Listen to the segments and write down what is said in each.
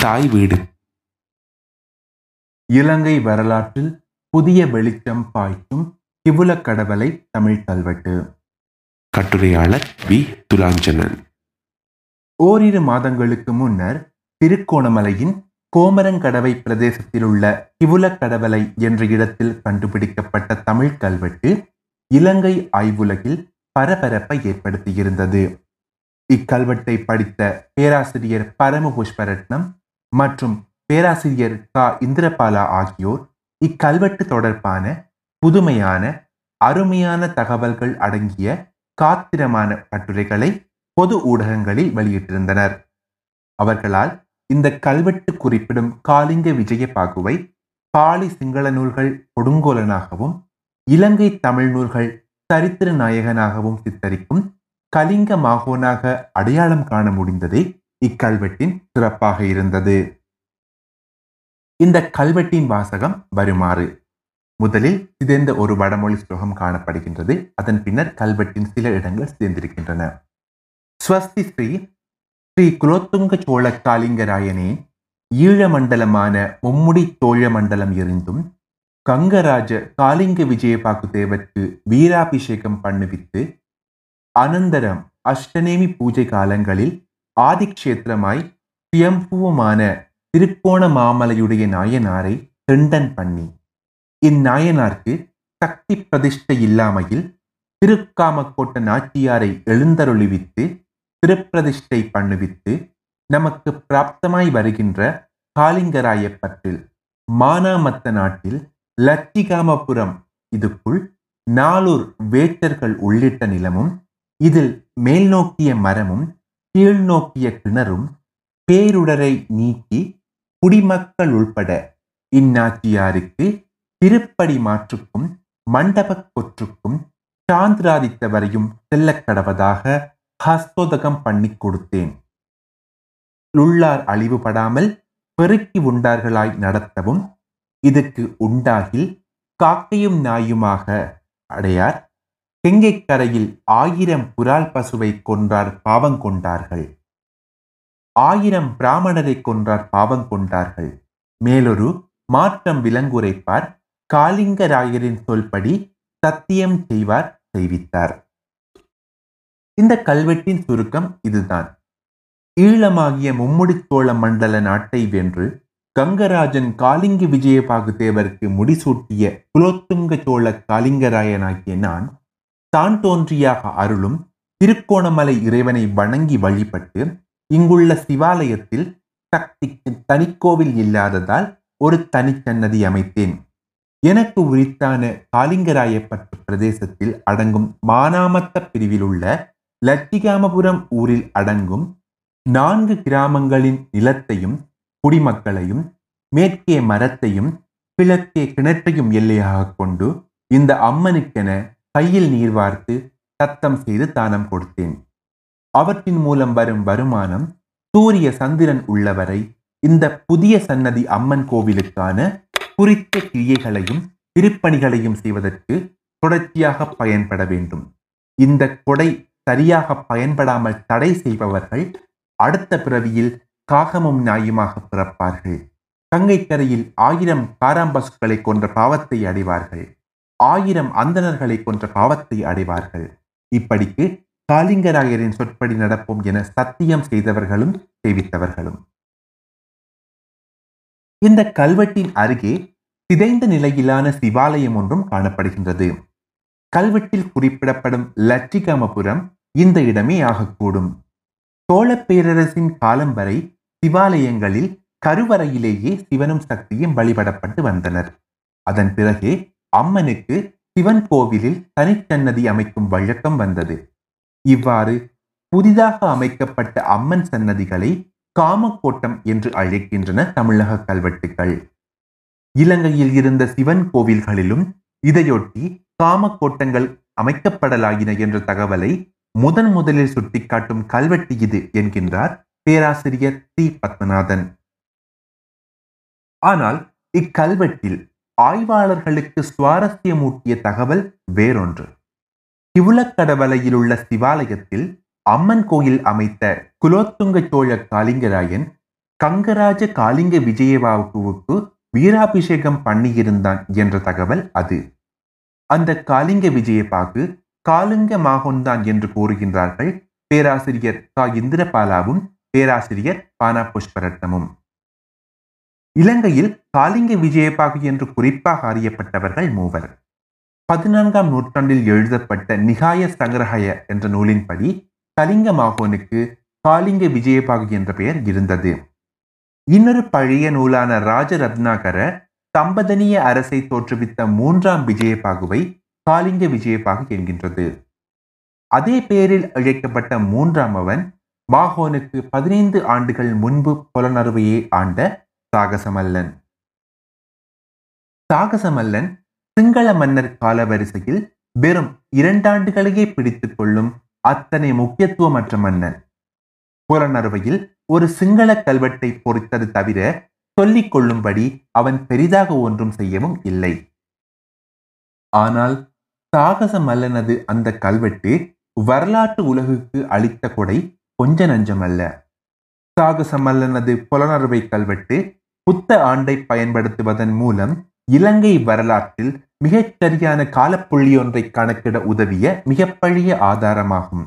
தாய் வீடு. இலங்கை வரலாற்றில் புதிய வெளிச்சம் பாய்ச்சும் கிபுலக்கடவலை தமிழ் கல்வெட்டு. கட்டுரையாளர் வி. துலாஞ்சனன். ஓரிரு மாதங்களுக்கு முன்னர் திருக்கோணமலையின் கோமரங்கடவை பிரதேசத்தில் உள்ள கிவுலக்கடவலை என்ற இடத்தில் கண்டுபிடிக்கப்பட்ட தமிழ் கல்வெட்டு இலங்கை ஆய்வுலகில் பரபரப்பை ஏற்படுத்தியிருந்தது. இக்கல்வெட்டை படித்த பேராசிரியர் பரம புஷ்பரட்னம் மற்றும் பேராசிரியர் க. இந்திரபாலா ஆகியோர் இக்கல்வெட்டு தொடர்பான புதுமையான அருமையான தகவல்கள் அடங்கிய காத்திரமான கட்டுரைகளை பொது ஊடகங்களில் வெளியிட்டிருந்தனர். அவர்களால் இந்த கல்வெட்டு குறிப்பிடும் காலிங்க விஜயபாகுவை பாலி சிங்கள நூல்கள் கொடுங்கோலனாகவும் இலங்கை தமிழ் நூல்கள் சரித்திர நாயகனாகவும் சித்தரிக்கும் கலிங்க மாகோனாக அடையாளம் காண முடிந்ததே இக்கல்வெட்டின் சிறப்பாக இருந்தது. இந்த கல்வெட்டின் வாசகம் வருமாறு. முதலில் சிதைந்த ஒரு வடமொழி ஸ்லோகம் காணப்படுகின்றது. அதன் பின்னர் கல்வெட்டின் சில இடங்கள் சிதைந்திருக்கின்றன. ஸ்வஸ்தி ஸ்ரீ ஸ்ரீ குலோத்துங்க சோழ காலிங்கராயனே ஈழமண்டலமான மும்முடி தோழ மண்டலம் எரிந்தும் கங்கராஜ காலிங்க விஜயபாக்கு தேவர்க்கு வீராபிஷேகம் பண்ணுவித்து அனந்தரம் அஷ்டநேமி பூஜை காலங்களில் ஆதிக்ஷேத்திரமாய் சுயம்புவமான திருக்கோண மாமலையுடைய நாயனாரை திண்டன் பண்ணி. இந்நாயனார்க்கு சக்தி பிரதிஷ்டை இல்லாமையில் திருக்காமக்கோட்ட நாச்சியாரை எழுந்தருளிவித்து திருப்பிரதிஷ்டை பண்ணுவித்து நமக்கு பிராப்தமாய் வருகின்ற காலிங்கராய மானாமத்த நாட்டில் லட்சிகாமபுரம் இதுக்குள் நாளூர் வேட்டர்கள் உள்ளிட்ட நிலமும் இதில் மேல் நோக்கிய மரமும் கீழ் நோக்கிய கிணறும் பேருடரை நீக்கி குடிமக்கள் உள்பட இந்நாச்சியாருக்கு திருப்படி மாற்றுக்கும் மண்டபக் கொற்றுக்கும் சாந்திராதித்தவரையும் செல்லக் கடவதாக ஹஸ்தோதகம் பண்ணி கொடுத்தேன். லுள்ளார் அழிவுபடாமல் பெருக்கி உண்டார்களாய் நடத்தவும் இதுக்கு உண்டாகில் காக்கையும் நாயுமாக அடையார் கெங்கைக்கரையில் ஆயிரம் புறால் பசுவை கொன்றார் பாவம் கொண்டார்கள். ஆயிரம் பிராமணரை கொன்றார் பாவம் கொண்டார்கள். மேலொரு மாற்றம் விலங்குரைப்பார் காலிங்கராயரின் சொல்படி சத்தியம் செய்வார் செய்வித்தார். இந்த கல்வெட்டின் சுருக்கம் இதுதான். ஈழமாகிய மும்முடி சோழ மண்டல நாட்டை வென்று கங்கராஜன் காலிங்கி விஜயபாகு தேவருக்கு முடிசூட்டிய குலோத்துங்க சோழ காலிங்கராயனாகிய நான் தான் தோன்றியாக அருளும் திருக்கோணமலை இறைவனை வணங்கி வழிபட்டு இங்குள்ள சிவாலயத்தில் சக்திக்கு தனிக்கோவில் இல்லாததால் ஒரு தனிச்சன்னதி அமைத்தேன். எனக்கு உரித்தான காலிங்கராயப்பட்டு பிரதேசத்தில் அடங்கும் மானாமத்த பிரிவில் உள்ள லட்சிகாமபுரம் ஊரில் அடங்கும் நான்கு கிராமங்களின் நிலத்தையும் குடிமக்களையும் மேற்கே மரத்தையும் கிழக்கே கிணற்றையும் எல்லையாக கொண்டு இந்த அம்மனுக்கென கையில் நீர் வார்த்து சத்தம் செய்து தானம் கொடுத்தேன். அவற்றின் மூலம் வரும் வருமானம் சூரிய சந்திரன் உள்ளவரை இந்த புதிய சன்னதி அம்மன் கோவிலுக்கான குறித்த கிரியைகளையும் திருப்பணிகளையும் செய்வதற்கு தொடர்ச்சியாக பயன்பட வேண்டும். இந்த கொடை சரியாக பயன்படாமல் தடை செய்பவர்கள் அடுத்த பிறவியில் காகமும் நாயுமாக பிறப்பார்கள். கங்கைக்கரையில் ஆயிரம் காராம்பசுக்களை கொன்ற பாவத்தை அடைவார்கள். ஆயிரம் அந்தணர்களை கொன்ற பாவத்தை அடைவார்கள். இப்படிக்கு காலிங்கராயரின் சொற்படி நடப்போம் என சத்தியம் செய்தவர்களும் தெரிவித்தவர்களும் இந்த கல்வெட்டின் அருகே சிதைந்த நிலையிலான சிவாலயம் ஒன்றும் காணப்படுகின்றது. கல்வெட்டில் குறிப்பிடப்படும் லட்சிகாமபுரம் இந்த இடமே ஆகக்கூடும். சோழ பேரரசின் காலம் வரை சிவாலயங்களில் கருவறையிலேயே சிவனும் சக்தியும் வழிபடப்பட்டு வந்தனர். அதன் பிறகே அம்மனுக்கு சிவன் கோவிலில் தனிச்சன்னதி அமைக்கும் வழக்கம் வந்தது. இவ்வாறு புதிதாக அமைக்கப்பட்ட அம்மன் சன்னதிகளை காமக்கோட்டம் என்று அழைக்கின்றன தமிழக கல்வெட்டுகள். இலங்கையில் இருந்த சிவன் கோவில்களிலும் இதையொட்டி காமக்கோட்டங்கள் அமைக்கப்படலாயின என்ற தகவலை முதன் முதலில் சுட்டிக்காட்டும் கல்வெட்டு இது என்கின்றார் பேராசிரியர் டி பத்மநாதன். ஆனால் இக்கல்வெட்டில் ஆய்வாளர்களுக்கு சுவாரஸ்யமூட்டிய தகவல் வேறொன்று. கிவுலக்கடவலையில் உள்ள சிவாலயத்தில் அம்மன் கோயில் அமைத்த குலோத்துங்க சோழ காலிங்கராயன் கங்கராஜ காளிங்க விஜயபாபுவுக்கு வீராபிஷேகம் பண்ணியிருந்தான் என்ற தகவல் அது. அந்த காளிங்க விஜயபாகு காலுங்க மாகொன்தான் என்று கூறுகின்றார்கள் பேராசிரியர் கா. இந்திரபாலாவும் பேராசிரியர் பானா புஷ்பரத்னமும். இலங்கையில் காலிங்க விஜயபாகு என்று குறிப்பாக அறியப்பட்டவர்கள் மூவர். பதினான்காம் நூற்றாண்டில் எழுதப்பட்ட நிகாய சங்கரஹய என்ற நூலின்படி கலிங்க மாகோனுக்கு காலிங்க விஜயபாகு என்ற பெயர் இருந்தது. இன்னொரு பழைய நூலான ராஜரத்னாகர தம்பதனிய அரசை தோற்றுவித்த மூன்றாம் விஜயபாகுவை காலிங்க விஜயபாகு என்கின்றது. அதே பெயரில் அழைக்கப்பட்ட மூன்றாம் அவன் மாகோனுக்கு பதினைந்து ஆண்டுகள் முன்பு புலனறுவையை ஆண்ட சாகசமல்லன். சாகசமல்லன் சிங்கள மன்னர் காலவரிசையில் வெறும் இரண்டாண்டுகளையே பிடித்துக் கொள்ளும் அத்தனை முக்கியத்துவமற்ற மன்னன். புறநறுவையில் ஒரு சிங்கள கல்வெட்டை பொறித்தது தவிர சொல்லிக் கொள்ளும்படி அவன் பெரிதாக ஒன்றும் செய்யவும் இல்லை. ஆனால் சாகச மல்லனது அந்த கல்வெட்டு வரலாற்று உலகுக்கு அளித்த கொடை கொஞ்ச நஞ்சமல்ல. சாகச மல்லனது புலனறுவை கல்வெட்டு புத்த ஆண்டை பயன்படுத்துவதன் மூலம் இலங்கை வரலாற்றில் மிகச்சரியான காலப்புள்ளி ஒன்றை கணக்கிட உதவிய மிகப்பழிய ஆதாரமாகும்.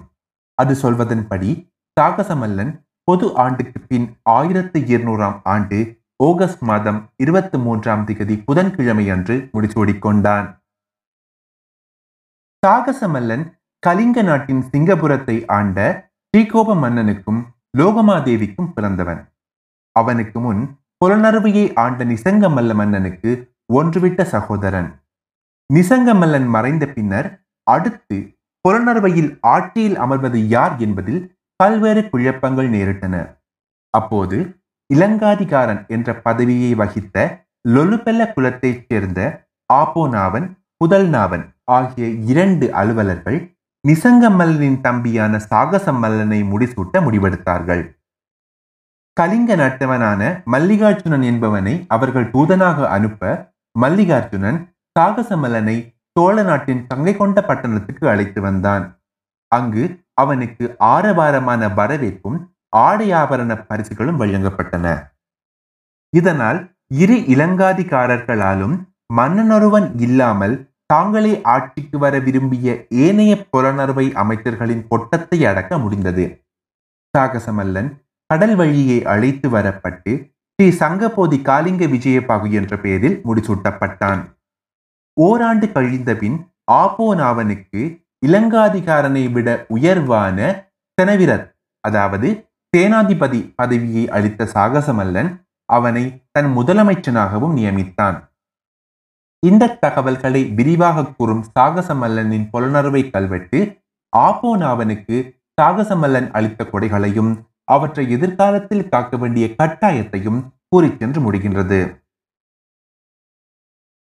அது சொல்வதன்படி சாகசமல்லன் பொது ஆண்டுக்கு பின் ஆயிரத்தி இருநூறாம் ஆண்டு ஆகஸ்ட் மாதம் இருபத்தி மூன்றாம் திகதி புதன்கிழமை அன்று முடிசூடிக்கொண்டான். சாகசமல்லன் கலிங்க நாட்டின் சிங்கபுரத்தை ஆண்ட ஸ்ரீகோப மன்னனுக்கும் லோகமாதேவிக்கும் பிறந்தவன். அவனுக்கு முன் புலனறுவையை ஆண்ட நிசங்கமல்ல மன்னனுக்கு ஒன்றுவிட்ட சகோதரன். நிசங்கமல்லன் மறைந்த பின்னர் அடுத்து புலனறுவையில் ஆட்சியில் அமர்வது யார் என்பதில் பல்வேறு குழப்பங்கள் நேரிட்டன. அப்போது இலங்காதிகாரன் என்ற பதவியை வகித்த லொலுபெல்ல குலத்தைச் சேர்ந்த ஆப்போநாவன் புதல்நாவன் ஆகிய இரண்டு அலுவலர்கள் நிசங்கமல்லனின் தம்பியான சாகசமல்லனை முடிசூட்ட முடிவெடுத்தார்கள். கலிங்க நட்டவனான மல்லிகார்ஜுனன் என்பவனை அவர்கள் தூதனாக அனுப்ப மல்லிகார்ஜுனன் சாகசமலனை சோழ நாட்டின் கங்கை கொண்ட பட்டணத்துக்கு அழைத்து வந்தான். அங்கு அவனுக்கு ஆரவாரமான வரவேற்பும் ஆடை ஆபரண பரிசுகளும் வழங்கப்பட்டன. இதனால் இரு இலங்காதிகாரர்களாலும் மன்னனொருவன் இல்லாமல் தாங்களே ஆட்சிக்கு வர விரும்பிய ஏனைய புலனறுவை அமைச்சர்களின் கொட்டத்தை அடக்க முடிந்தது. சாகசமல்லன் கடல் வழியே அழைத்து வரப்பட்டு ஸ்ரீ சங்கபோதி காலிங்க விஜயபாகு என்ற பெயரில் முடிசூட்டப்பட்டான். ஓராண்டு கழிந்த பின் ஆப்போனாவனுக்கு இலங்காதிகாரனை விட உயர்வான செனவிரத் அதாவது சேனாதிபதி பதவியை அளித்த சாகசமல்லன் அவனை தன் முதலமைச்சனாகவும் நியமித்தான். இந்த தகவல்களை விரிவாக கூறும் சாகசமல்லனின் புலனறுவை கல்வெட்டு ஆப்போனாவனுக்கு சாகசமல்லன் அளித்த கொடைகளையும் அவற்றை எதிர்காலத்தில் காக்க வேண்டிய கட்டாயத்தையும் கூறிச் சென்று முடிகின்றது.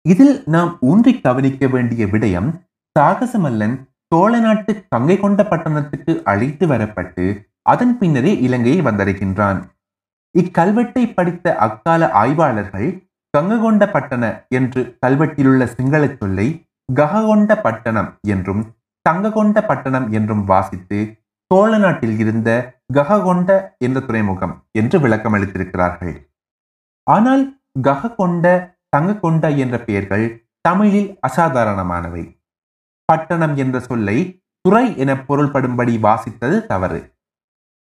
இதில் நாம் ஊன்றி கவனிக்க வேண்டிய விடயம் சாகசமல்லன் சோழ நாட்டு கங்கை கொண்ட பட்டணத்துக்கு அழைத்து வரப்பட்டு அதன் பின்னரே இலங்கையை வந்தடைகின்றான். இக்கல்வெட்டை படித்த அக்கால ஆய்வாளர்கள் கங்ககொண்ட பட்டண என்று கல்வெட்டிலுள்ள சிங்கள சொல்லை கககொண்ட பட்டணம் என்றும் தங்ககொண்ட பட்டணம் என்றும் வாசித்து சோழ நாட்டில் இருந்த கககொண்ட என்ற துறைமுகம் என்று விளக்கம் அளித்திருக்கிறார்கள் ஆனால் கககொண்ட தங்ககொண்ட என்ற பெயர்கள் தமிழில் அசாதாரணமானவை. பட்டணம் என்ற சொல்லை துறை என பொருள்படும்படி வாசித்தது தவறு.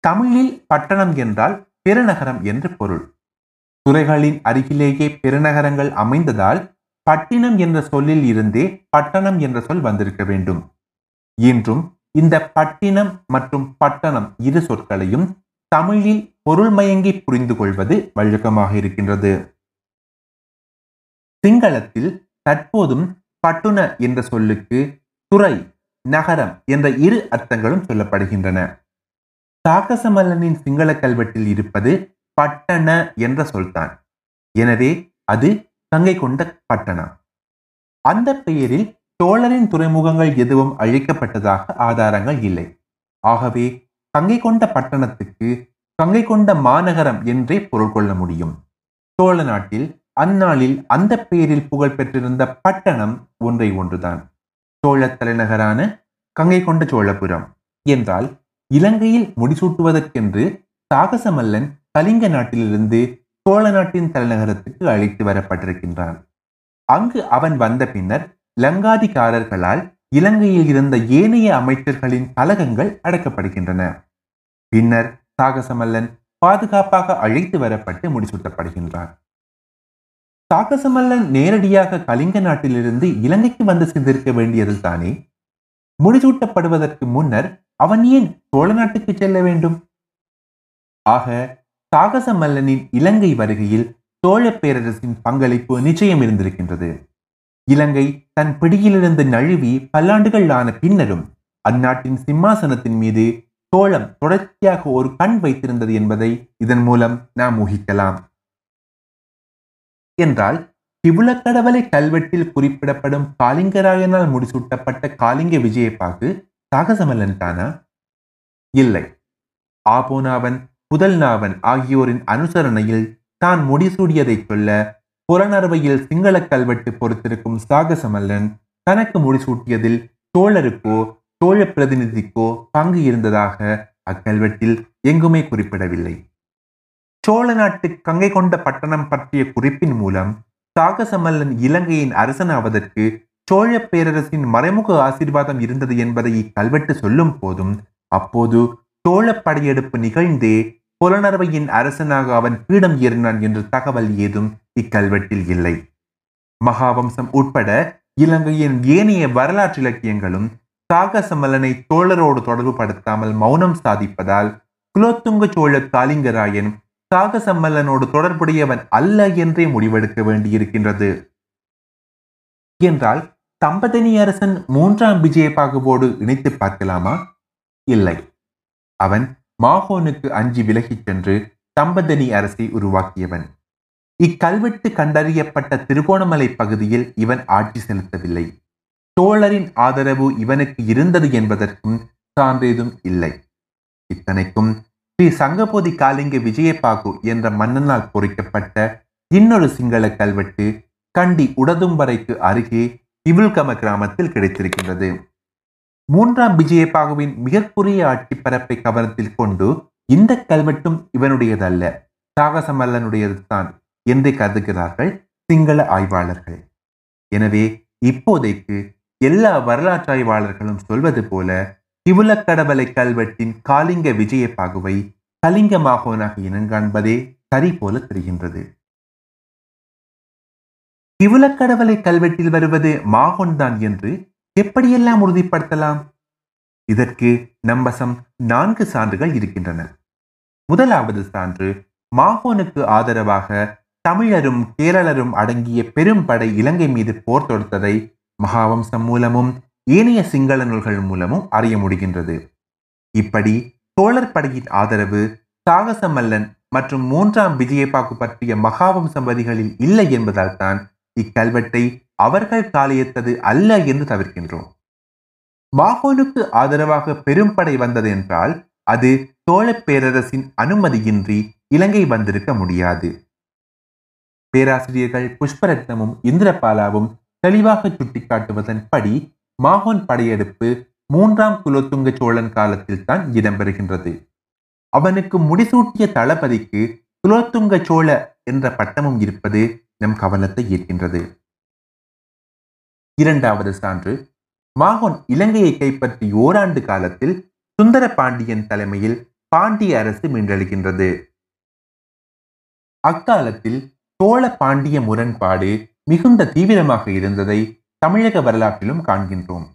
தமிழில் பட்டணம் என்றால் பெருநகரம் என்று பொருள். துறைகளின் அருகிலேயே பெருநகரங்கள் அமைந்ததால் பட்டினம் என்ற சொல்லில் இருந்தே பட்டணம் என்ற சொல் வந்திருக்க வேண்டும். இன்றும் இந்த பட்டினம் மற்றும் பட்டணம் இரு சொற்களையும் தமிழில் பொருள்மயங்கி புரிந்து கொள்வது வழக்கமாக இருக்கின்றது. சிங்களத்தில் தற்போதும் பட்டுன என்ற சொல்லுக்கு துறை நகரம் என்ற இரு அர்த்தங்களும் சொல்லப்படுகின்றன. சாகசமல்லனின் சிங்கள கல்வெட்டில் இருப்பது பட்டண என்ற சொல்தான். எனவே அது கங்கை கொண்ட பட்டணம். அந்த பெயரில் சோழரின் துறைமுகங்கள் எதுவும் அழிக்கப்பட்டதாக ஆதாரங்கள் இல்லை. ஆகவே கங்கை கொண்ட பட்டணத்துக்கு கங்கை கொண்ட மாநகரம் என்றே பொருள் கொள்ள முடியும். சோழ நாட்டில் அந்நாளில் அந்த பெயரில் புகழ் பெற்றிருந்த பட்டணம் ஒன்றை ஒன்றுதான். சோழ தலைநகரான கங்கை கொண்ட சோழபுரம். என்றால் இலங்கையில் முடிசூட்டுவதற்கென்று சாகசமல்லன் கலிங்க நாட்டிலிருந்து சோழ நாட்டின் தலைநகரத்துக்கு அழைத்து வரப்பட்டிருக்கின்றான். அங்கு அவன் வந்த பின்னர் லங்காதிகாரர்களால் இலங்கையில் இருந்த ஏனைய அமைச்சர்களின் கலகங்கள் அடக்கப்படுகின்றன. பின்னர் சாகசமல்லன் பாதுகாப்பாக அழைத்து வரப்பட்டு முடிசூட்டப்படுகின்றான். சாகசமல்லன் நேரடியாக கலிங்க நாட்டிலிருந்து இலங்கைக்கு வந்து சேர்ந்திருக்க வேண்டியது தானே? முடிசூட்டப்படுவதற்கு முன்னர் அவன் ஏன் சோழ நாட்டுக்கு செல்ல வேண்டும்? ஆக சாகசமல்லனின் இலங்கை வருகையில் சோழ பேரரசின் பங்களிப்பு நிச்சயம் இருந்திருக்கின்றது. இலங்கை தன் பிடியிலிருந்து நழுவி பல்லாண்டுகள் ஆன பின்னரும் அந்நாட்டின் சிம்மாசனத்தின் மீது சோழம் தொடர்ச்சியாக ஒரு கண் வைத்திருந்தது என்பதை இதன் மூலம் நாம் ஊகிக்கலாம். என்றால் திவுளக்கடவலை கல்வெட்டில் குறிப்பிடப்படும் காலிங்கராயனால் முடிசூட்டப்பட்ட காலிங்க விஜயப்பாக்கு சாகசமல்லன் தானா? இல்லை. ஆபோனாவன் புதல்நாவன் ஆகியோரின் அனுசரணையில் தான் முடிசூடியதை சொல்ல புறநறுவையில் சிங்கள கல்வெட்டு பொறுத்திருக்கும் சாகசமல்லன் தனக்கு முடிசூட்டியதில் சோழருக்கோ சோழ பிரதிநிதிக்கோ பங்கு இருந்ததாக அக்கல்வெட்டில் எங்குமே குறிப்பிடவில்லை. சோழ நாட்டு கங்கை கொண்ட பட்டணம் பற்றிய குறிப்பின் மூலம் சாகசமல்லன் இலங்கையின் அரசனாவதற்கு சோழ பேரரசின் மறைமுக ஆசீர்வாதம் இருந்தது என்பதை இக்கல்வெட்டு சொல்லும் போதும் அப்போது சோழ படையெடுப்பு நிகழ்ந்தே புலனர்வையின் அரசனாக அவன் பீடம் ஏறினான் என்ற தகவல் ஏதும் இக்கல்வெட்டில் இல்லை. மகாவம்சம் உட்பட இலங்கையின் ஏனைய வரலாற்று இலக்கியங்களும் சாகசமலனை தோழரோடு தொடர்பு படுத்தாமல் மௌனம் சாதிப்பதால் குலோத்துங்க சோழ காலிங்கராயன் சாகசம்மல்லனோடு தொடர்புடையவன் அல்ல என்றே முடிவெடுக்க வேண்டியிருக்கின்றது. என்றால் தம்பதனி அரசன் மூன்றாம் விஜயபாகுவோடு இணைத்து பார்க்கலாமா? இல்லை. அவன் மாகோனுக்கு அஞ்சி விலகிச் சென்று தம்பதனி அரசை உருவாக்கியவன். இக்கல்வெட்டு கண்டறியப்பட்ட திருகோணமலை பகுதியில் இவன் ஆட்சி செலுத்தவில்லை. சோழரின் ஆதரவு இவனுக்கு இருந்தது என்பதற்கும் சான்றேதும் இல்லை. இத்தனைக்கும் ஸ்ரீ சங்கபோதி காலிங்க விஜயபாகு என்ற மன்னனால் பொறிக்கப்பட்ட இன்னொரு சிங்கள கல்வெட்டு கண்டி உடதும்பரைக்கு அருகே இவுல்கம கிராமத்தில் கிடைத்திருக்கின்றது. மூன்றாம் விஜயபாகுவின் மிகக்குரிய ஆட்சி பரப்பை கவனத்தில் கொண்டு இந்த கல்வெட்டும் இவனுடையதல்ல. சாகசமல்லனுடையது தான் என்று கருதுகிறார்கள் சிங்கள ஆய்வாளர்கள். எனவே இப்போதைக்கு எல்லா வரலாற்றாய்வாளர்களும் சொல்வது போல கிவுலக்கடவலை கல்வெட்டின் காலிங்க விஜயபாகுவை கலிங்க மாகோனாக இனங்காண்பதே சரி போல தெரிகின்றது. கிவுலக்கடவலை கல்வெட்டில் வருவது மாகோன் தான் என்று எப்படியெல்லாம் உறுதிப்படுத்தலாம்? இதற்கு நம்பசம் நான்கு சான்றுகள் இருக்கின்றன. முதலாவது சான்று மாகோனுக்கு ஆதரவாக தமிழரும் கேரளரும் அடங்கிய பெரும் படை இலங்கை மீது போர் தொடுத்ததை மகாவம்சம் மூலமும் ஏனைய சிங்கள நூல்கள் மூலமும் அறிய முடிகின்றது. இப்படி சோழர் படையின் ஆதரவு சாகசமல்லன் மற்றும் மூன்றாம் விஜயபாக்கு பற்றிய மகாவம்சம் வரிகளில் இல்லை என்பதால் தான் இக்கல்வெட்டை அவர்கள் காலியத்தது அல்ல என்று தவிர்க்கின்றோம். மாகோனுக்கு ஆதரவாக பெரும் படை வந்தது என்றால் அது சோழ பேரரசின் அனுமதியின்றி இலங்கை வந்திருக்க முடியாது. பேராசிரியர்கள் புஷ்பரத்னமும் இந்திரபாலாவும் தெளிவாக சுட்டிக்காட்டுவதன் படி மாகோன் படையெடுப்பு மூன்றாம் குலோத்துங்க சோழன் காலத்தில் தான் இடம்பெறுகின்றது. அவனுக்கு முடிசூட்டிய தளபதிக்கு குலோத்துங்க சோழ என்ற பட்டமும் இருப்பது நம் கவனத்தை ஈர்க்கின்றது. இரண்டாவது சான்று மாகோன் இலங்கையை கைப்பற்றி ஓராண்டு காலத்தில் சுந்தர பாண்டியன் தலைமையில் பாண்டிய அரசு மீண்டெழுகின்றது. அக்காலத்தில் சோழ பாண்டிய முரண்பாடு மிகுந்த தீவிரமாக இருந்ததை தமிழக வரலாற்றிலும் காண்கின்றோம்.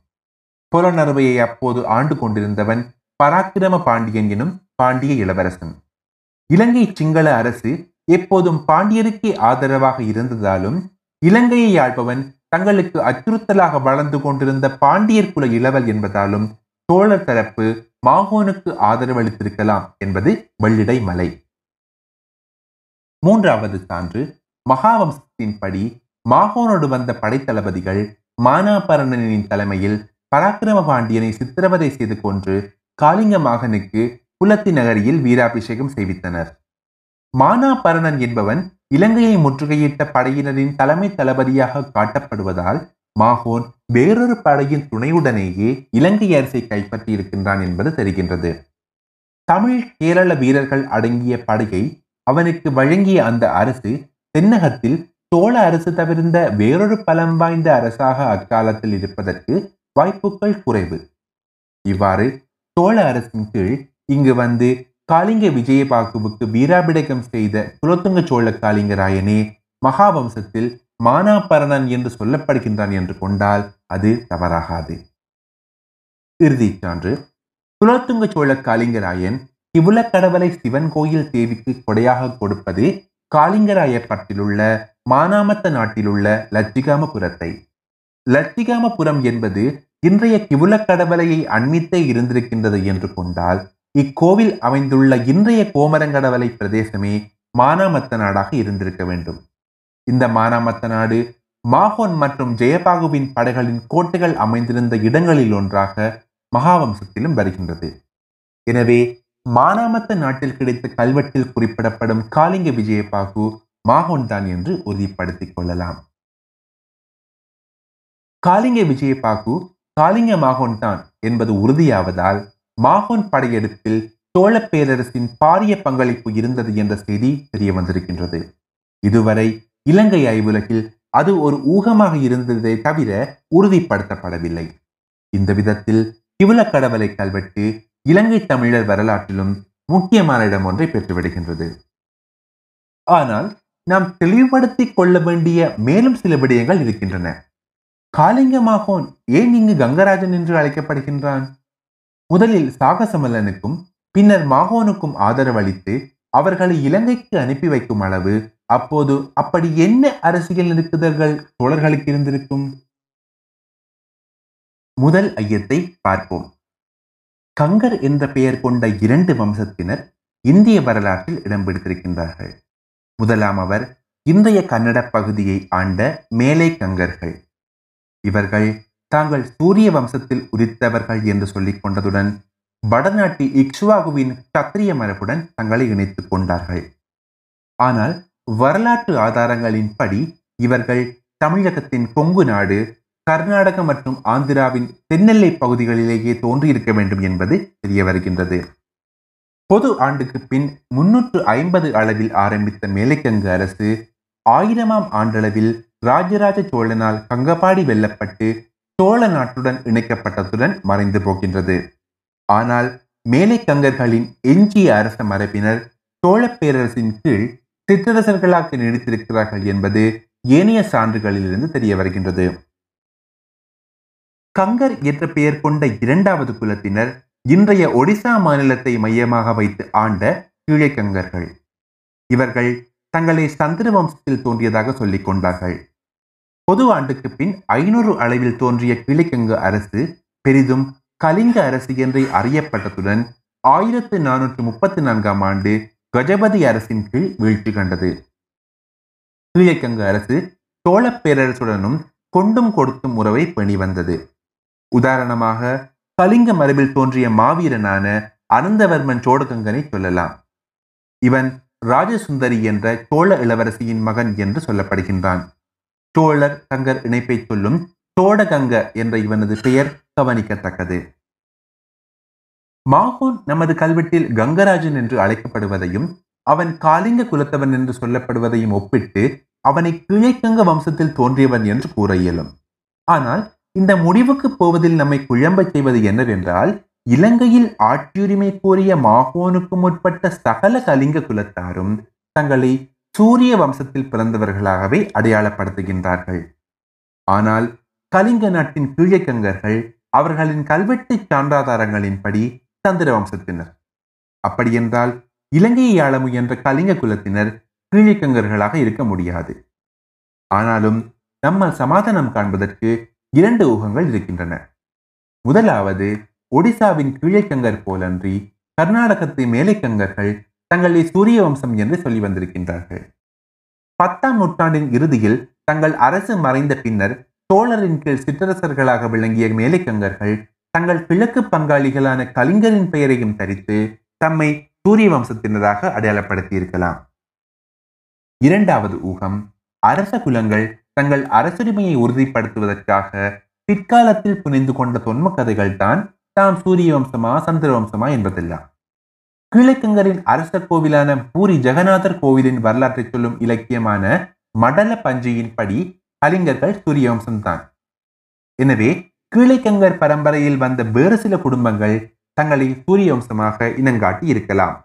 புலனறுவையை அப்போது ஆண்டு கொண்டிருந்தவன் பராக்கிரம பாண்டியன் எனும் பாண்டிய இளவரசன். இலங்கை சிங்கள அரசு எப்போதும் பாண்டியருக்கே ஆதரவாக இருந்ததாலும் இலங்கையை ஆள்பவன் தங்களுக்கு அச்சுறுத்தலாக வளர்ந்து கொண்டிருந்த பாண்டியர் குல இளவல் என்பதாலும் சோழர் தரப்பு மாகோனுக்கு ஆதரவளித்திருக்கலாம் என்பது வெள்ளிடை மலை. மூன்றாவது சான்று மகாவம்சத்தின்படி மாகோனோடு வந்த படைத்தளபதிகள் மானாபரணனின் தலைமையில் பராக்கிரம பாண்டியனை சித்திரவதை செய்து கொன்று காளிங்க மாகனுக்கு குலத்தி நகரியில் வீராபிஷேகம் செய்வித்தனர். மானாபரணன் என்பவன் இலங்கையை முற்றுகையிட்ட படையினரின் தலைமை தளபதியாக காட்டப்படுவதால் மாகோன் வேறொரு படையின் துணையுடனேயே இலங்கை அரசை கைப்பற்றி இருக்கின்றான் என்பது தெரிகின்றது. தமிழ் கேரள வீரர்கள் அடங்கிய படையை அவனுக்கு வழங்கிய அந்த அரசு தென்னகத்தில் சோழ அரசு தவிர்ந்த வேறொரு பலம் வாய்ந்த அரசாக அக்காலத்தில் இருப்பதற்கு வாய்ப்புகள் குறைவு. இவ்வாறு சோழ அரசின் கீழ் இங்கு வந்து காளிங்க விஜயபாகுவுக்கு வீராபிடகம் செய்த குலத்துங்க சோழ காளிங்கராயனே மகாவம்சத்தில் மானாபரணன் என்று சொல்லப்படுகின்றான் என்று கொண்டால் அது தவறாகாது. இறுதிச் சான்று. குலோத்துங்க சோழ காளிங்கராயன் இவ்வுலக்கடவலை சிவன் கோயில் தேவிக்கு கொடையாக கொடுப்பது காளிங்கராயப்பட்டிலுள்ள மானாமத்த நாட்டிலுள்ள லட்சிகாமபுரத்தை. லட்சிகாமபுரம் என்பது இன்றைய கிவுலக்கடவலையை அண்மித்தே இருந்திருக்கின்றது என்று கொண்டால் இக்கோவில் அமைந்துள்ள இன்றைய கோமரங்கடவலை பிரதேசமே மானாமத்த நாடாக இருந்திருக்க வேண்டும். இந்த மானாமத்த நாடு மாஹோன் மற்றும் ஜெயபாகுவின் படைகளின் கோட்டைகள் அமைந்திருந்த இடங்களில் ஒன்றாக மகாவம்சத்திலும் வருகின்றது. எனவே மானாமத்த நாட்டில் கிடைத்த கல்வெட்டில் குறிப்பிடப்படும் காளிங்க விஜயபாகு மாஹோன் தான் என்று உறுதிப்படுத்திக் கொள்ளலாம். காளிங்க விஜயபாகு காளிங்க மாகோன் தான் என்பது உறுதியாவதால் மாகோன் படையெடுப்பில் சோழ பேரரசின் பாரிய பங்களிப்பு இருந்தது என்ற செய்தி தெரிய வந்திருக்கின்றது. இதுவரை இலங்கை ஐவுலகில் அது ஒரு ஊகமாக இருந்ததை தவிர உறுதிப்படுத்தப்படவில்லை. இந்த விதத்தில் கிவுலக்கடவலை கல்வெட்டு இலங்கை தமிழர் வரலாற்றிலும் முக்கியமான இடம் ஒன்றை பெற்றுவிடுகின்றது. ஆனால் நாம் தெளிவுபடுத்திக் கொள்ள வேண்டிய மேலும் சில விடயங்கள் இருக்கின்றன. காளிங்கமாகோன் ஏன் இங்கு கங்கராஜன் என்று அழைக்கப்படுகின்றான்? முதலில் சாகசமல்லனுக்கும் பின்னர் மாகோனுக்கும் ஆதரவளித்து அவர்களை இலங்கைக்கு அனுப்பி வைக்கும் அளவு அப்போது அப்படி என்ன அரசியல் நெருக்குதல்கள் தோழர்களுக்கு இருந்திருக்கும்? முதல் ஐயத்தை பார்ப்போம். கங்கர் என்ற பெயர் கொண்ட இரண்டு வம்சத்தினர் இந்திய வரலாற்றில் இடம் பிடித்திருக்கின்றார்கள். முதலாம் அவர் இன்றைய கன்னட பகுதியை ஆண்ட மேலை கங்கர்கள் இவர்கள் தாங்கள் சூரிய வம்சத்தில் உதித்தவர்கள் என்று சொல்லிக் கொண்டதுடன் வடநாட்டு இக்ஷுவாகுவின் சத்திரிய மரபுடன் தங்களை இணைத்துக் கொண்டார்கள். ஆனால் வரலாற்று ஆதாரங்களின்படி இவர்கள் தமிழகத்தின் கொங்கு நாடு கர்நாடக மற்றும் ஆந்திராவின் தென்னெல்லை பகுதிகளிலேயே தோன்றியிருக்க வேண்டும் என்பது தெரிய வருகின்றது. பொது ஆண்டுக்கு பின் முன்னூற்று ஐம்பது அளவில் ஆரம்பித்த மேலைக்கங்கு அரசு ஆயிரமாம் ஆண்டளவில் ராஜராஜ சோழனால் கங்கபாடி வெல்லப்பட்டு சோழ நாட்டுடன் இணைக்கப்பட்டதுடன் மறைந்து போகின்றது. ஆனால் மேலை கங்கர்களின் எஞ்சிய அரச மரபினர் சோழ பேரரசின் கீழ் சிற்றரசர்களாக நீடித்திருக்கிறார்கள் என்பது ஏனைய சான்றுகளிலிருந்து தெரிய வருகின்றது. கங்கர் என்ற பெயர் கொண்ட இரண்டாவது குலத்தினர் இன்றைய ஒடிசா மாநிலத்தை மையமாக வைத்து ஆண்ட கீழே கங்கர்கள். இவர்கள் தங்களை சந்திர வம்சத்தில் தோன்றியதாக சொல்லிக் கொண்டார்கள். பொது ஆண்டுக்கு பின் ஐநூறு அளவில் தோன்றிய கிழக்கங்கு அரசு பெரிதும் கலிங்க அரசு என்று அறியப்பட்டதுடன் ஆயிரத்து நானூற்று முப்பத்தி நான்காம் ஆண்டு கஜபதி அரசின் கீழ் வீழ்ச்சி கண்டது. கிழக்கங்கு அரசு சோழ பேரரசுடனும் கொண்டும் கொடுத்தும் உறவை பேணி வந்தது. உதாரணமாக கலிங்க மரபில் தோன்றிய மாவீரனான அனந்தவர்மன் சோழகங்கனை சொல்லலாம். இவன் ராஜசுந்தரி என்ற சோழ இளவரசியின் மகன் என்று சொல்லப்படுகின்றான். சோழர் கங்கர் இணைப்பை சொல்லும் தோடகங்க என்ற இவனது பெயர் கவனிக்கத்தக்கது. மாகோன் நமது கல்வெட்டில் கங்கராஜன் என்று அழைக்கப்படுவதையும் அவன் காலிங்க குலத்தவன் என்று சொல்லப்படுவதையும் ஒப்பிட்டு அவனை கிழைக்கங்க வம்சத்தில் தோன்றியவன் என்று கூற இயலும். ஆனால் இந்த முடிவுக்கு போவதில் நம்மை குழம்பச் செய்வது என்னவென்றால் இலங்கையில் ஆட்சியுரிமை கோரிய மாகோனுக்கு முற்பட்ட சகல கலிங்க குலத்தாரும் தங்களை சூரிய வம்சத்தில் பிறந்தவர்களாகவே அடையாளப்படுத்துகின்றார்கள். ஆனால் கலிங்க நாட்டின் கீழக்கங்கர்கள் அவர்களின் கல்வெட்டு சான்றாதாரங்களின்படி சந்திர வம்சத்தினர். அப்படியென்றால் இலங்கையை ஆள முயன்ற கலிங்க குலத்தினர் கீழக்கங்கர்களாக இருக்க முடியாது. ஆனாலும் நம்மால் சமாதானம் காண்பதற்கு இரண்டு ஊகங்கள் இருக்கின்றன. முதலாவது ஒடிசாவின் கீழக்கங்கர் போலன்றி கர்நாடகத்து மேலைக்கங்கர்கள் தங்களை சூரிய வம்சம் என்று சொல்லி வந்திருக்கின்றார்கள். பத்தாம் நூற்றாண்டின் இறுதியில் தங்கள் அரசு மறைந்த பின்னர் சோழரின் கீழ் சிற்றரசர்களாக விளங்கிய மேலைக்கங்கர்கள் தங்கள் கிழக்கு பங்காளிகளான கலிங்கரின் பெயரையும் தரித்து தம்மை சூரிய வம்சத்தினராக அடையாளப்படுத்தியிருக்கலாம். இரண்டாவது ஊகம் அரச குலங்கள் தங்கள் அரசுரிமையை உறுதிப்படுத்துவதற்காக பிற்காலத்தில் புனைந்து கொண்ட தொன்ம கதைகள் தான் தாம் சூரிய வம்சமா சந்திர வம்சமா என்பதெல்லாம். கீழக்கங்கரின் அரச கோவிலான பூரி ஜெகநாதர் கோவிலின் வரலாற்றை சொல்லும் இலக்கியமான மடல பஞ்சியின் படி கலிங்கர்கள் சூரியவம்சம்தான் எனவே கீழைக்கங்கர் பரம்பரையில் வந்த வேறு சில குடும்பங்கள் தங்களை சூரிய வம்சமாக இனங்காட்டி இருக்கலாம்.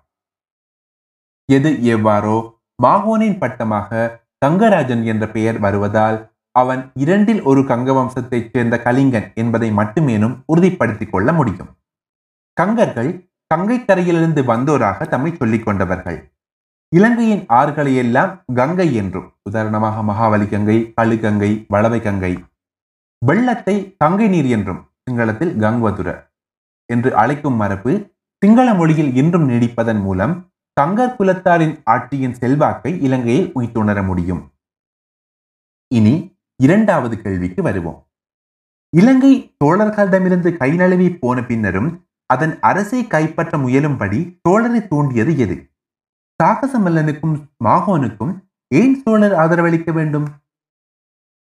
எது எவ்வாறோ மாகோனின் பட்டமாக கங்கராஜன் என்ற பெயர் வருவதால் அவன் இரண்டில் ஒரு கங்க வம்சத்தைச் சேர்ந்த கலிங்கன் என்பதை மட்டுமேனும் உறுதிப்படுத்திக் கொள்ள முடியும். கங்கர்கள் கங்கைக்கரையிலிருந்து வந்தோராக தம்மை சொல்லிக் கொண்டவர்கள். இலங்கையின் ஆறுகளை எல்லாம் கங்கை என்றும் உதாரணமாக மகாவலி கங்கை கழுகங்கை வளவை கங்கை வெள்ளத்தை கங்கை நீர் என்றும் சிங்களத்தில் கங்வதுர என்று அழைக்கும் மரபு சிங்கள மொழியில் இன்றும் நீடிப்பதன் மூலம் கங்கர் குலத்தாரின் ஆட்சியின் செல்வாக்கை இலங்கையில் உய்த்துணர முடியும். இனி இரண்டாவது கேள்விக்கு வருவோம். இலங்கை தோழர்களிடமிருந்து கை நழுவி போன பின்னரும் அதன் அரசை கைப்பற்ற முயலும்படி சோழரை தூண்டியது எது? சாகசமல்லனுக்கும் மாகோனுக்கும் ஏன் சோழர் ஆதரவளிக்க வேண்டும்?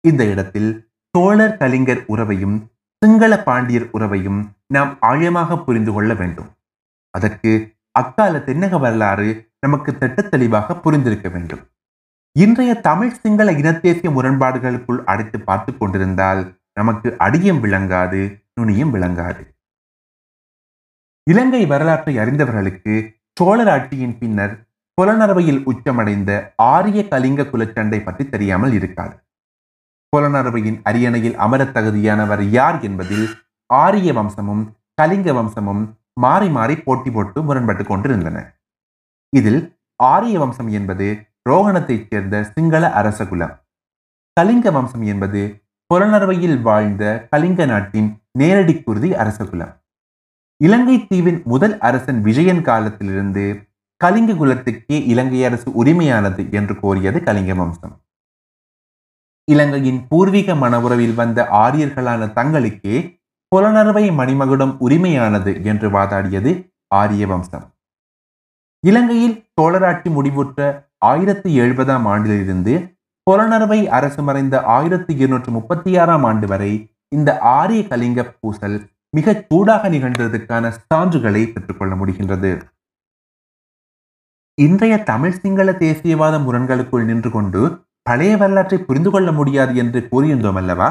இந்த இடத்தில் சோழர் கலிங்கர் உறவையும் சிங்கள பாண்டியர் உறவையும் நாம் ஆழமாக புரிந்து கொள்ள வேண்டும். அதற்கு அக்கால தென்னக வரலாறு நமக்கு திட்ட தெளிவாக புரிந்திருக்க வேண்டும். இன்றைய தமிழ் சிங்கள இனத்தேசிய முரண்பாடுகளுக்குள் அடைத்து பார்த்து கொண்டிருந்தால் நமக்கு அடியும் விளங்காது நுனியும் விளங்காது. இலங்கை வரலாற்றை அறிந்தவர்களுக்கு சோழர் ஆட்சியின் பின்னர் புலனறுவையில் உச்சமடைந்த ஆரிய கலிங்க குலச்சண்டை பற்றி தெரியாமல் இருக்காது. புலனறுவையின் அரியணையில் அமரத் தகுதியானவர் யார் என்பதில் ஆரிய வம்சமும் கலிங்க வம்சமும் மாறி மாறி போட்டி போட்டு முரண்பட்டு கொண்டிருந்தன. இதில் ஆரிய வம்சம் என்பது ரோகணத்தைச் சேர்ந்த சிங்கள அரச குலம். கலிங்க வம்சம் என்பது புலனறுவையில் வாழ்ந்த கலிங்க நாட்டின் நேரடி குருதி அரச குலம். இலங்கை தீவின் முதல் அரசன் விஜயன் காலத்திலிருந்து கலிங்க குலத்துக்கே இலங்கை அரசு உரிமையானது என்று கோரியது கலிங்க வம்சம். இலங்கையின் பூர்வீக மனவுறவில் வந்த ஆரியர்களான தங்களுக்கே புலனறுவை மணிமகுடம் உரிமையானது என்று வாதாடியது ஆரிய வம்சம். இலங்கையில் தோழராட்சி முடிவுற்ற ஆயிரத்தி எழுபதாம் ஆண்டிலிருந்து புலனறுவை அரசு மறைந்த ஆயிரத்தி இருநூற்று முப்பத்தி ஆறாம் ஆண்டு வரை இந்த ஆரிய கலிங்க பூசல் மிகச் சூடாக நிகழ்ந்ததற்கான சான்றுகளை பெற்றுக்கொள்ள முடிகின்றது. இன்றைய தமிழ் சிங்கள தேசியவாத முரண்களுக்குள் நின்று கொண்டு பழைய வரலாற்றை புரிந்து கொள்ள முடியாது என்று கூறியிருந்தோம் அல்லவா?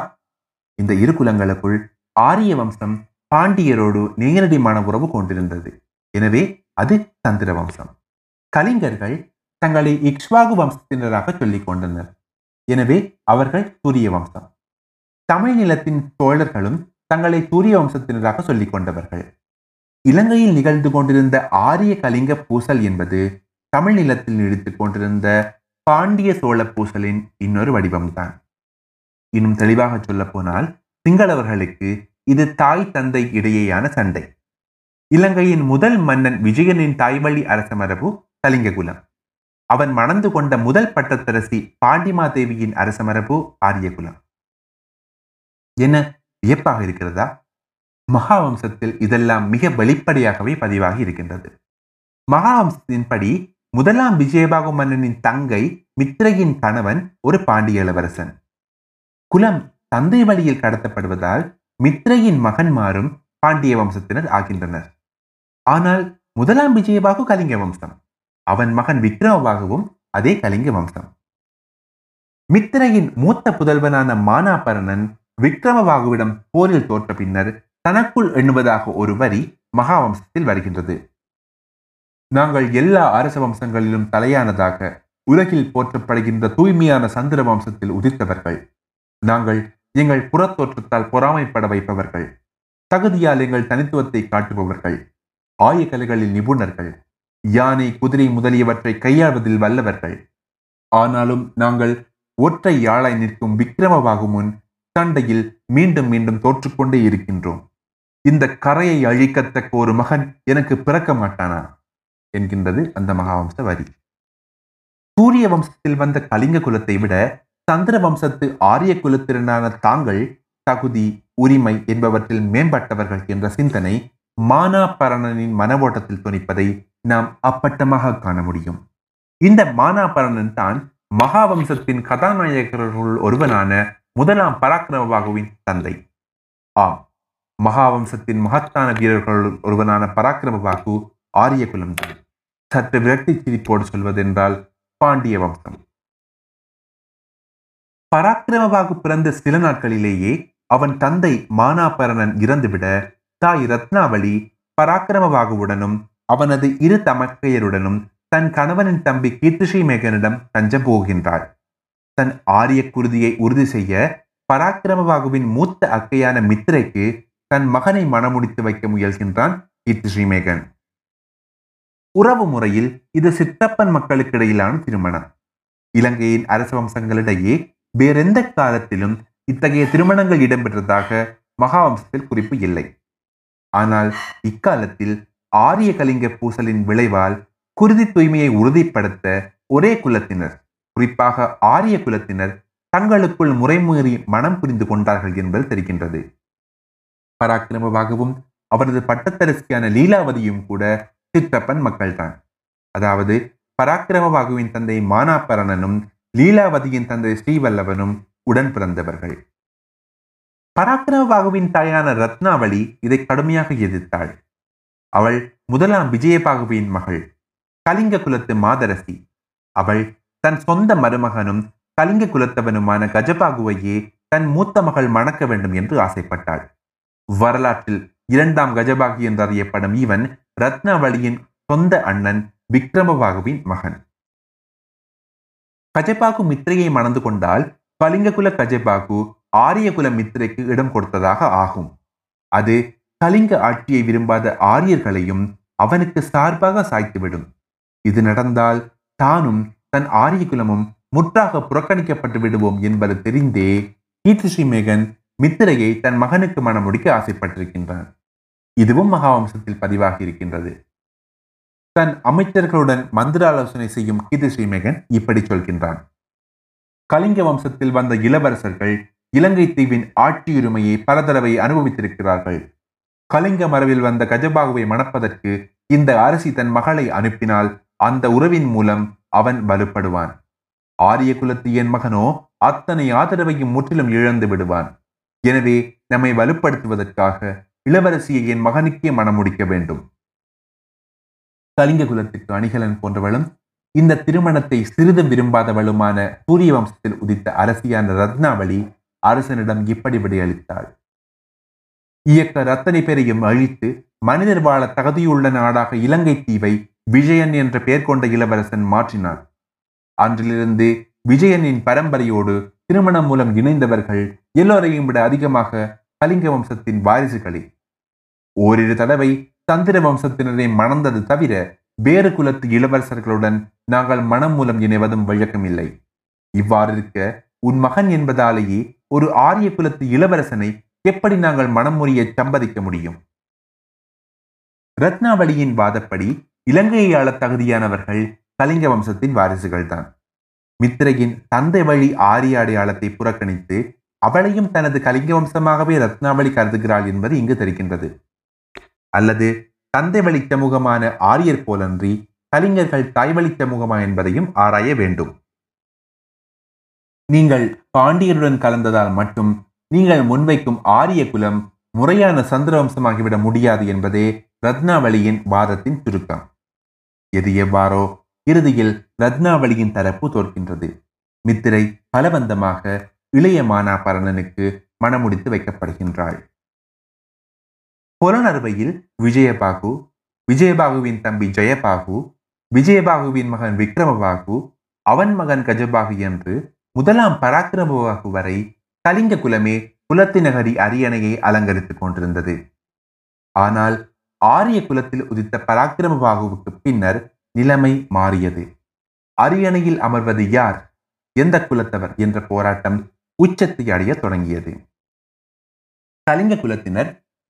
இந்த இரு குலங்களுக்குள் ஆரிய வம்சம் பாண்டியரோடு நேரடிமான உறவு கொண்டிருந்தது. எனவே அது தந்திர வம்சம். கலிங்கர்கள் தங்களை இக்ஷ்வாகு வம்சத்தினராக சொல்லிக் கொண்டனர். எனவே அவர்கள் சூரிய வம்சம். தமிழ் நிலத்தின் சோழர்களும் தங்களை சூரிய வம்சத்தினராக சொல்லிக் கொண்டவர்கள். இலங்கையில் நிகழ்ந்து கொண்டிருந்த ஆரிய கலிங்க பூசல் என்பது தமிழ் நிலத்தில் நீடித்துக் கொண்டிருந்த பாண்டிய சோழ பூசலின் இன்னொரு வடிவம்தான். இன்னும் தெளிவாக சொல்ல போனால் சிங்களவர்களுக்கு இது தாய் தந்தை இடையேயான சண்டை. இலங்கையின் முதல் மன்னன் விஜயனின் தாய்வழி அரச மரபு கலிங்ககுலம். அவன் மணந்து கொண்ட முதல் பட்டத்தரசி பாண்டிமாதேவியின் அரச மரபு ஆரியகுலம். என்ன? வியப்பாக இருக்கிறதா? மகாவம்சத்தில் இதெல்லாம் மிக வெளிப்படையாகவே பதிவாகி இருக்கின்றது. மகாவம்சத்தின்படி முதலாம் விஜயபாகு மன்னனின் தங்கை மித்ரையின் கணவன் ஒரு பாண்டிய இளவரசன். குலம் தந்தை வழியில் கடத்தப்படுவதால் மித்ரையின் மகன்மாரும் பாண்டிய வம்சத்தினர் ஆகின்றனர். ஆனால் முதலாம் விஜயபாகு கலிங்க வம்சம் அவன் மகன் விக்ரமபாகுவும் அதே கலிங்க வம்சம். மித்திரையின் மூத்த புதல்வனான மானாபரணன் விக்ரமபாகுவிடம் போரில் தோற்ற பின்னர் தனக்குள் எண்ணுவதாக ஒரு வரி மகாவம்சத்தில் வருகின்றது. நாங்கள் எல்லா அரச வம்சங்களிலும் தலையானதாக உலகில் போற்றப்படுகின்ற தூய்மையான சந்திர வம்சத்தில் உதித்தவர்கள். நாங்கள் எங்கள் புறத்தோற்றத்தால் பொறாமைப்பட வைப்பவர்கள். தகுதியால் எங்கள் தனித்துவத்தை காட்டுபவர்கள். ஆயக்கலைகளில் நிபுணர்கள். யானை குதிரை முதலியவற்றை கையாள்வதில் வல்லவர்கள். ஆனாலும் நாங்கள் ஒற்றை யாழாய் நிற்கும் விக்ரமபாகு முன் சண்டையில் மீண்டும் மீண்டும் தோற்றுக்கொண்டே இருக்கின்றோம். இந்த கரையை அழிக்கத்தக்க ஒரு மகன் எனக்கு பிறக்க மாட்டானா? என்கின்றது அந்த மகாவம்ச வரி. சூரிய வம்சத்தில் வந்த கலிங்க குலத்தை விட சந்திர வம்சத்து ஆரிய குலத்தினரான தாங்கள் தகுதி உரிமை என்பவற்றில் மேம்பட்டவர்கள் என்ற சிந்தனை மானாபரணனின் மனவோட்டத்தில் துணிப்பதை நாம் அப்பட்டமாக காண முடியும். இந்த மானாபரணன் தான் மகாவம்சத்தின் கதாநாயகர்களுள் ஒருவனான முதலாம் பராக்கிரமபாகுவின் தந்தை. ஆம். மகாவம்சத்தின் மகத்தான வீரர்களுள் ஒருவனான பராக்கிரமபாகு ஆரிய குலம்தான் சற்று விரக்தி சிரிப்போடு சொல்வதென்றால் பாண்டிய வம்சம். பராக்கிரமபாகு பிறந்த சில நாட்களிலேயே அவன் தந்தை மானாபரணன் இறந்துவிட தாய் ரத்னாவளி பராக்கிரமபாகுவுடனும் அவனது இரு தமக்கையருடனும் தன் கணவனின் தம்பி கீர்த்திஷி மேகனிடம் தஞ்சம் போகின்றாள். தன் ஆரிய குருதியை உறுதி செய்ய பராக்கிரமபாகுவின் மூத்த அக்கையான மித்திரைக்கு தன் மகனை மணமுடித்து வைக்க முயல்கின்றான் கீர்த்தி ஸ்ரீமேகன். உறவு முறையில் இது சித்தப்பன் மக்களுக்கிடையிலான திருமணம். இலங்கையின் அரச வம்சங்களிடையே வேறெந்த காலத்திலும் இத்தகைய திருமணங்கள் இடம்பெற்றதாக மகாவம்சத்தில் குறிப்பு இல்லை. ஆனால் இக்காலத்தில் ஆரிய கலிங்க பூசலின் விளைவால் குருதி தூய்மையை உறுதிப்படுத்த ஒரே குலத்தினர் குறிப்பாக ஆரிய குலத்தினர் தங்களுக்குள் முறைமீறி மனம் புரிந்து கொண்டார்கள் என்பது தெரிகின்றது. பராக்கிரமமாகவும் அவரது பட்டத்தரசியான லீலாவதியும் கூட சிற்றப்பன் மக்கள்தான். அதாவது பராக்கிரமபாகுவின் தந்தை மானாபரணனும் லீலாவதியின் தந்தை ஸ்ரீவல்லவனும் உடன் பிறந்தவர்கள். பராக்கிரமபாகுவின் தாயான ரத்னாவளி இதை கடுமையாக எதிர்த்தாள். அவள் முதலாம் விஜயபாகுவின் மகள். கலிங்க குலத்து மாதரசி. அவள் தன் சொந்த மருமகனும் கலிங்க குலத்தவனுமான கஜபாகுவையே தன் மூத்த மகள் மணக்க வேண்டும் என்று ஆசைப்பட்டாள். வரலாற்றில் இரண்டாம் கஜபாகு என்று அறியப்படும் இவன் ரத்னவளியின் சொந்த அண்ணன் விக்ரமபாகுவின் மகன். கஜபாகு மித்திரையை மணந்து கொண்டால் கலிங்ககுல கஜபாகு ஆரியகுல மித்திரைக்கு இடம் கொடுத்ததாக ஆகும். அது கலிங்க ஆட்சியை விரும்பாத ஆரியர்களையும் அவனுக்கு சார்பாக சாய்த்துவிடும். இது நடந்தால் தானும் தன் ஆரிய குலமும் முற்றாக புறக்கணிக்கப்பட்டு விடுவோம் என்பது தெரிந்தே கீர்த்தி மேகன் மித்திரையை தன் மகனுக்கு மனமுடிக்க ஆசைப்பட்டிருக்கின்றான். இதுவும் மகாவம்சத்தில் பதிவாகி இருக்கின்றது. தன் அமைச்சர்களுடன் மந்திர ஆலோசனை செய்யும் கீர்த்தி மேகன் இப்படி சொல்கின்றான். கலிங்க வம்சத்தில் வந்த இளவரசர்கள் இலங்கை தீவின் ஆட்சியுரிமையை பல தடவை அனுபவித்திருக்கிறார்கள். கலிங்க மரபில் வந்த கஜபாகுவை மணப்பதற்கு இந்த அரசி தன் மகளை அனுப்பினால் அந்த உறவின் மூலம் அவன் வலுப்படுவான். ஆரிய குலத்து என் மகனோ அத்தனை ஆதரவையும் முற்றிலும் இழந்து விடுவான். எனவே நம்மை வலுப்படுத்துவதற்காக இளவரசியை என் மகனுக்கே மணமுடிக்க வேண்டும். கலிங்க குலத்துக்கு அணிகலன் போன்றவளும் இந்த திருமணத்தை சிறிதும் விரும்பாதவளுமான சூரிய வம்சத்தில் உதித்த அரசியான ரத்னாவளி அரசனிடம் இப்படி விடையளித்தாள். இயக்க ரத்தனை பேரையும் அழித்து மனிதர் வாழ தகுதியுள்ள நாடாக இலங்கை தீவை விஜயன் என்ற பெயர் கொண்ட இளவரசன் மாற்றினார் அன்றிலிருந்து விஜயனின் பரம்பரையோடு திருமணம் மூலம் இணைந்தவர்கள் எல்லோரையும் விட அதிகமாக கலிங்க வம்சத்தின் வாரிசுகளே. ஓரிரு தடவை சந்திர வம்சத்தினரை மணந்தது தவிர வேறு குலத்து இளவரசர்களுடன் நாங்கள் மனம் மூலம் இணைவதும் வழக்கமில்லை. இவ்வாறு இருக்க உன் மகன் என்பதாலேயே ஒரு ஆரிய குலத்து இளவரசனை எப்படி நாங்கள் மனம் முறிய சம்பதிக்க முடியும்? ரத்னாவளியின் வாதப்படி இலங்கையை ஆள தகுதியானவர்கள் கலிங்க வம்சத்தின் வாரிசுகள்தான். மித்திரையின் தந்தை வழி ஆரிய அடையாளத்தை புறக்கணித்து அவளையும் தனது கலிங்க வம்சமாகவே ரத்னாவளி கருதுகிறாள் என்பது இங்கு தெரிகின்றது. அல்லது தந்தை வழி சமூகமான ஆரியர் போலன்றி கலிங்கர்கள் தாய்வழி சமூகமா என்பதையும் ஆராய வேண்டும். நீங்கள் பாண்டியருடன் கலந்ததால் மட்டும் நீங்கள் முன்வைக்கும் ஆரிய குலம் முறையான சந்திரவம்சமாகிவிட முடியாது என்பதே ரத்னாவளியின் வாதத்தின் சுருக்கம். எது எவ்வாறோ இறுதியில் ரத்னாவளியின் தரப்பு தோற்கின்றது. மித்திரை பலவந்தமாக இளைய மானாபரணனுக்கு மணமுடித்து வைக்கப்படுகின்றாள். புலனறுவையில் விஜயபாகு விஜயபாகுவின் தம்பி ஜெயபாகு விஜயபாகுவின் மகன் விக்ரமபாகு அவன் மகன் கஜபாகு என்று முதலாம் பராக்கிரமபாகு வரை கலிங்க குலமே குலத்தினகரி அரியணையை அலங்கரித்துக் கொண்டிருந்தது. ஆனால் ஆரிய குலத்தில் உதித்த பராக்கிரமபாகுவுக்கு பின்னர் நிலைமை மாறியது. அரியணையில் அமர்வது யார்? எந்த குலத்தவர்? என்ற போராட்டம் உச்சத்தை அடைய தொடங்கியது. கலிங்க குலத்தினர்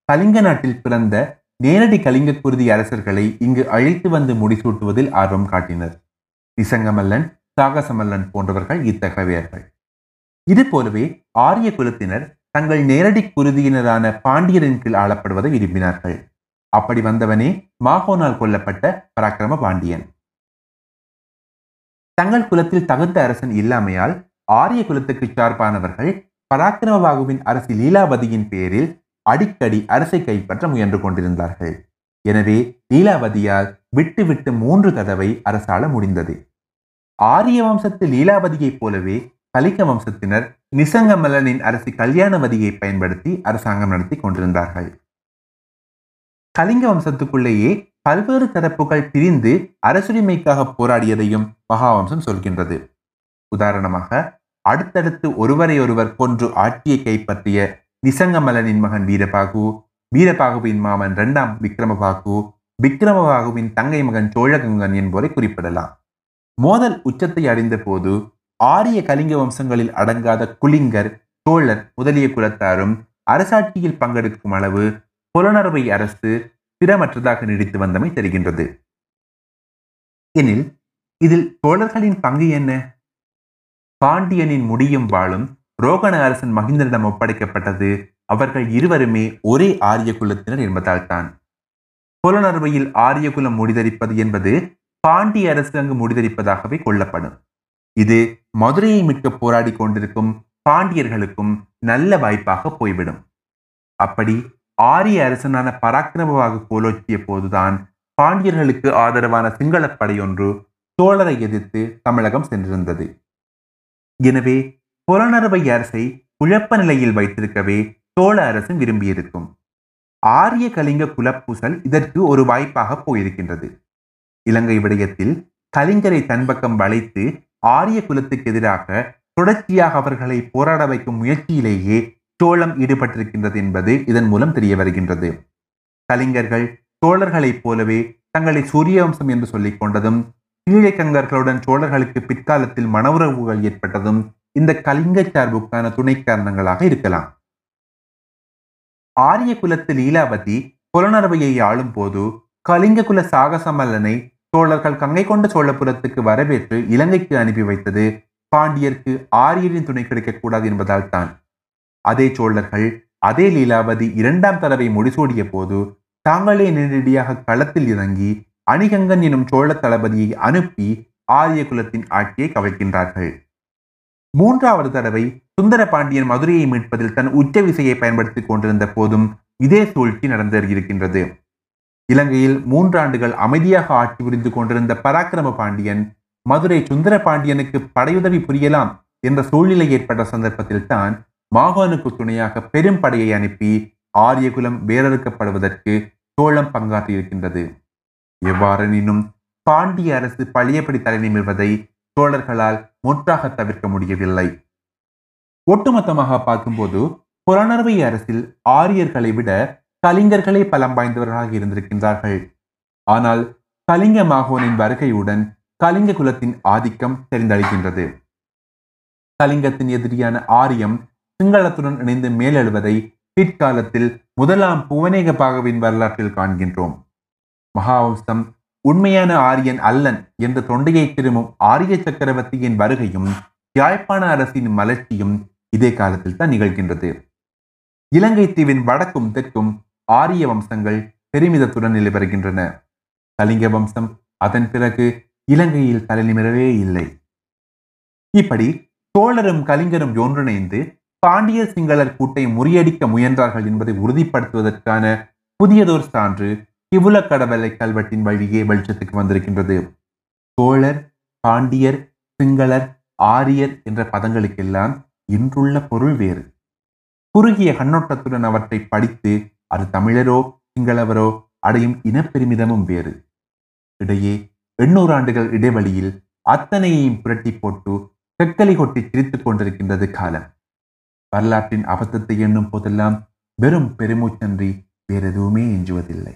கலிங்க நாட்டில் பிறந்த நேரடி கலிங்க குருதி அரசர்களை இங்கு அழைத்து வந்து முடிசூட்டுவதில் ஆர்வம் காட்டினர். நிசங்கமல்லன் சாகசமல்லன் போன்றவர்கள் இத்தகையவர்கள். இது போலவே ஆரிய குலத்தினர் தங்கள் நேரடி குருதியினரான பாண்டியரின் கீழ் ஆளப்படுவதை விரும்பினார்கள். அப்படி வந்தவனே மாகோனால் கொல்லப்பட்ட பராக்கிரம பாண்டியன் தங்கள் குலத்தில் தகுந்த அரசன் இல்லாமையால் ஆரிய குலத்துக்கு சார்பானவர்கள் பராக்கிரமபாகுவின் அரசி லீலாவதியின் பேரில் அடிக்கடி அரசை கைப்பற்ற முயன்று கொண்டிருந்தார்கள். எனவே லீலாவதியால் விட்டு விட்டு மூன்று தடவை அரசாள முடிந்தது. ஆரிய வம்சத்து லீலாவதியைப் போலவே கலிக்க வம்சத்தினர் நிசங்கமலனின் அரசி கல்யாணவதியை பயன்படுத்தி அரசாங்கம் நடத்தி கொண்டிருந்தார்கள். கலிங்க வம்சத்துக்குள்ளேயே பல்வேறு தரப்புகள் பிரிந்து அரசுரிமைக்காக போராடியதையும் மகாவம்சம் சொல்கின்றது. உதாரணமாக அடுத்தடுத்து ஒருவரை ஒருவர் கொன்று ஆட்சியை கைப்பற்றிய நிசங்கமலனின் மகன் வீரபாகு வீரபாகுவின் மாமன் இரண்டாம் விக்ரமபாகு விக்ரமபாகுவின் தங்கை மகன் சோழகங்கன் என்போரை குறிப்பிடலாம். மோதல் உச்சத்தை அடைந்த போது ஆரிய கலிங்க வம்சங்களில் அடங்காத குலிங்கர் சோழர் முதலிய குலத்தாரும் அரசாட்சியில் பங்கெடுக்கும் அளவு புலனறுவை அரசு திறமற்றதாக நீடித்து வந்தமை தெரிகின்றது. எனில் இதில் தோழர்களின் பங்கு என்ன? பாண்டியனின் முடியும் வாழும் ரோகண அரசன் மகிந்தனிடம் ஒப்படைக்கப்பட்டது அவர்கள் இருவருமே ஒரே ஆரிய குலத்தினர் என்பதால் தான் புலனறுவையில் ஆரிய குலம் முடிதரிப்பது என்பது பாண்டிய அரசு அங்கு முடிதரிப்பதாகவே கொள்ளப்படும். இது மதுரையை மீட்க போராடி கொண்டிருக்கும் பாண்டியர்களுக்கும் நல்ல வாய்ப்பாக போய்விடும். அப்படி ஆரிய அரசனான பராக்கிரமவாக கோலோச்சிய போதுதான் பாண்டியர்களுக்கு ஆதரவான சிங்களப் படையொன்று சோழரை எதிர்த்து தமிழகம் சென்றிருந்தது. எனவே புலனறுவை அரசை குழப்ப நிலையில் வைத்திருக்கவே சோழ அரசு விரும்பியிருக்கும். ஆரிய கலிங்க குலப்பூசல் இதற்கு ஒரு வாய்ப்பாக போயிருக்கின்றது. இலங்கை விடயத்தில் கலிங்கரை தன்பக்கம் வளைத்து ஆரிய குலத்துக்கு எதிராக தொடர்ச்சியாக அவர்களை போராட வைக்கும் முயற்சியிலேயே சோழம் ஈடுபட்டிருக்கின்றது என்பது இதன் மூலம் தெரிய வருகின்றது கலிங்கர்கள் சோழர்களைப் போலவே தங்களை சூரிய வம்சம் என்று சொல்லிக் கொண்டதும் கீழக்கங்கர்களுடன் சோழர்களுக்கு பிற்காலத்தில் மனவுறவுகள் ஏற்பட்டதும் இந்த கலிங்க சார்புக்கான துணை காரணங்களாக இருக்கலாம். ஆரிய குலத்து லீலாவதி புலனரவையை ஆளும் போது கலிங்க குல சாகசமல்லனை சோழர்கள் கங்கை கொண்ட சோழபுரத்துக்கு வரவேற்று இலங்கைக்கு அனுப்பி வைத்தது பாண்டியருக்கு ஆரியரின் துணை கிடைக்கக்கூடாது என்பதால் தான் அதே சோழர்கள் அதே லீலாவதி இரண்டாம் தடவை முடிசூடிய போது தாங்களே நேரடியாக களத்தில் இறங்கி அணிகங்கன் எனும் சோழ தளபதியை அனுப்பி ஆரிய குலத்தின் ஆட்சியை கவிழ்க்கின்றார்கள். மூன்றாவது தடவை சுந்தர பாண்டியன் மதுரையை மீட்பதில் தன் உச்ச விசையை பயன்படுத்திக் கொண்டிருந்த போதும் இதே சூழ்ச்சி நடந்திருக்கின்றது இலங்கையில் மூன்றாண்டுகள் அமைதியாக ஆட்சி புரிந்து கொண்டிருந்த பராக்கிரம பாண்டியன் மதுரை சுந்தர பாண்டியனுக்கு படையுதவி புரியலாம் என்ற சூழ்நிலை ஏற்பட்ட சந்தர்ப்பத்தில் தான் மாகோனுக்கு துணையாக பெரும் படையை அனுப்பி ஆரியகுலம் வேரறுக்கப்படுவதற்கு சோழம் பங்காற்றியிருக்கின்றது. எவ்வாறெனினும் பாண்டிய அரசு பழையபடி தலைநிமிர்வதை சோழர்களால் முற்றாக தவிர்க்க முடியவில்லை. ஒட்டுமொத்தமாக பார்க்கும்போது புலனறுவை அரசில் ஆரியர்களை விட கலிங்கர்களே பலம் வாய்ந்தவர்களாக இருந்திருக்கின்றார்கள். ஆனால் கலிங்க மாகோனின் வருகையுடன் கலிங்க குலத்தின் ஆதிக்கம் தெரிந்தளிக்கின்றது. கலிங்கத்தின் எதிரியான ஆரியம் சிங்களத்துடன் இணைந்து மேலெழுவதை பிற்காலத்தில் முதலாம் புவனேக பாகவின் வரலாற்றில் காண்கின்றோம். மகாவம்சம் உண்மையான ஆரியன் அல்லன் என்ற தொண்டையை திரும்பும் ஆரிய சக்கரவர்த்தியின் வருகையும் யாழ்ப்பாண அரசின் மலர்ச்சியும் இதே காலத்தில் தான் நிகழ்கின்றது. இலங்கை தீவின் வடக்கும் தெற்கும் ஆரிய வம்சங்கள் பெருமிதத்துடன் நிலை கலிங்க வம்சம் அதன் பிறகு இலங்கையில் தலைநிமிரவே இல்லை. இப்படி சோழரும் கலிங்கரும் ஒன்றிணைந்து பாண்டிய சிங்களர் கூட்டை முறியடிக்க முயன்றார்கள் என்பதை உறுதிப்படுத்துவதற்கான புதியதோர் சான்று கிவுல கடவலை கல்வெட்டின் வழியே வெளிச்சத்துக்கு வந்திருக்கின்றது. சோழர் பாண்டியர் சிங்களர் ஆரியர் என்ற பதங்களுக்கெல்லாம் இன்றுள்ள பொருள் வேறு. குறுகிய கண்ணோட்டத்துடன் அவற்றை படித்து அது தமிழரோ சிங்களவரோ அடையும் இனப்பெருமிதமும் வேறு. இடையே எண்ணூறு ஆண்டுகள் இடைவெளியில் அத்தனையையும் புரட்டி போட்டு கெக்கலி கொட்டி சிரித்துக் கொண்டிருக்கின்றது காலம். வரலாற்றின் அபத்தத்தை எண்ணும் போதெல்லாம் வெறும் பெருமூச்சன்றி வேறெதுவுமே எஞ்சுவதில்லை.